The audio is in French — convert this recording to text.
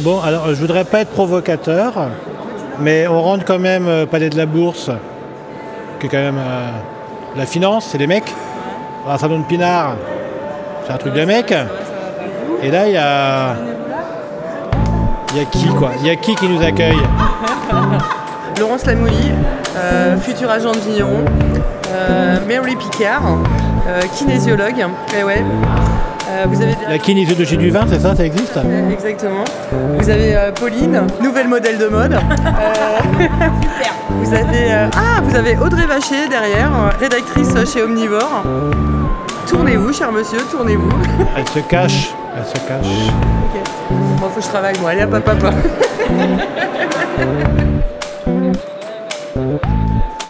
Bon, alors je voudrais pas être provocateur, mais on rentre quand même euh, Palais de la Bourse, qui est quand même euh, la finance, c'est des mecs. Un salon de Pinard, c'est un truc de mecs. Et là, il y a. Il y a qui, quoi? Il y a qui qui nous accueille? Laurence Lamouille, euh, futur agent de vigneron, Mary Picard, kinésiologue. Et ouais. Euh, vous avez La kinésiologie du vin, c'est ça Ça existe? Euh, Exactement. Vous avez euh, Pauline, nouvelle modèle de mode. Euh, vous avez euh, ah, vous avez Audrey Vacher derrière, euh, rédactrice chez Omnivore. Tournez-vous, cher monsieur, tournez-vous. Elle se cache. Elle se cache. Ok. Bon, faut que je travaille moi. Allez, hop, hop, hop.